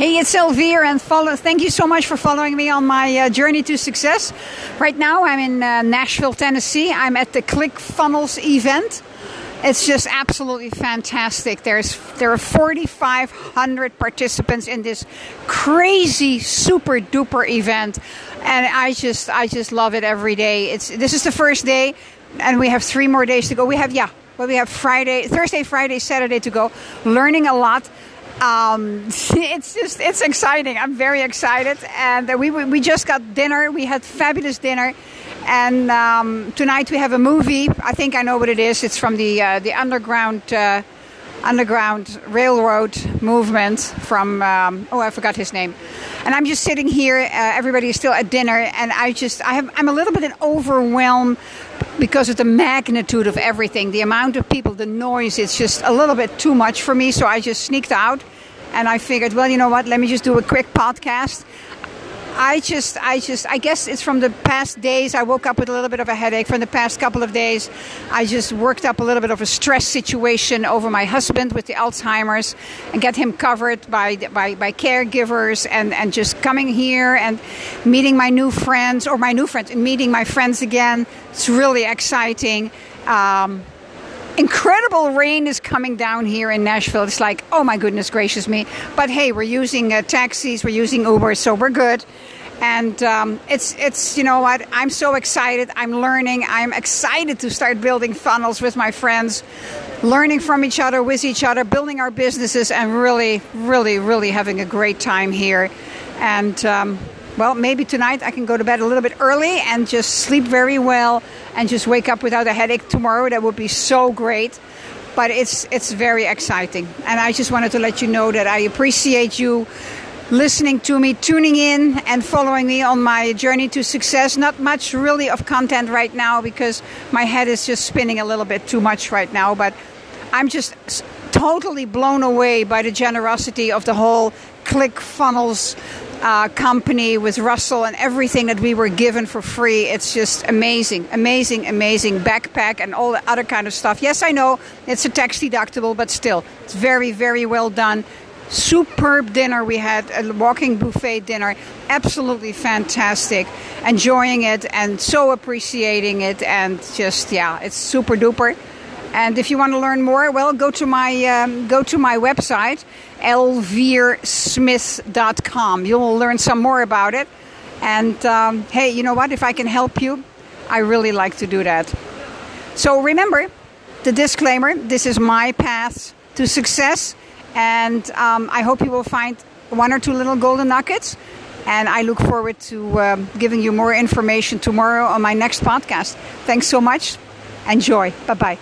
Hey, it's Elvire, and follow. Thank you so much for following me on my uh, journey to success. Right now, I'm in uh, Nashville, Tennessee. I'm at the ClickFunnels event. It's just absolutely fantastic. There's there are 4,500 participants in this crazy, super duper event, and I just I just love it every day. It's this is the first day, and we have three more days to go. We have yeah, well we have Friday, Thursday, Friday, Saturday to go. Learning a lot. Um, it's just it's exciting. I'm very excited, and we we just got dinner. We had fabulous dinner and um, tonight we have a movie. I think I know what it is. It's from the uh, the underground uh, underground railroad movement from um, oh I forgot his name. And I'm just sitting here. Uh, everybody is still at dinner, and I just I have I'm a little bit overwhelmed because of the magnitude of everything, the amount of people, the noise. It's just a little bit too much for me. So I just sneaked out. And I figured, well, you know what? Let me just do a quick podcast. I just, I just, I guess it's from the past days. I woke up with a little bit of a headache from the past couple of days. I just worked up a little bit of a stress situation over my husband with the Alzheimer's and get him covered by, by, by caregivers and, and just coming here and meeting my new friends or my new friends and meeting my friends again. It's really exciting. Um, incredible rain is coming down here in Nashville. It's like, oh my goodness gracious me. But hey, we're using uh, taxis, we're using Uber, so we're good. And um, it's it's you know what I'm so excited. I'm learning. I'm excited to start building funnels with my friends, learning from each other, with each other, building our businesses, and really, really, really having a great time here. And um, well, maybe tonight I can go to bed a little bit early and just sleep very well and just wake up without a headache tomorrow. That would be so great. But it's it's very exciting. And I just wanted to let you know that I appreciate you listening to me, tuning in and following me on my journey to success. Not much really of content right now because my head is just spinning a little bit too much right now, but I'm just totally blown away by the generosity of the whole ClickFunnels uh, company with Russell and everything that we were given for free. It's just amazing, amazing, amazing backpack and all the other kind of stuff. Yes, I know it's a tax deductible, but still, it's very, very well done. Superb dinner we had, a walking buffet dinner. Absolutely fantastic. Enjoying it and so appreciating it. And just, yeah, it's super duper. And if you want to learn more, well, go to my um, go to my website, elviresmith.com. You'll learn some more about it. And um, hey, you know what? If I can help you, I really like to do that. So remember the disclaimer: this is my path to success, and um, I hope you will find one or two little golden nuggets. And I look forward to um, giving you more information tomorrow on my next podcast. Thanks so much. Enjoy. Bye bye.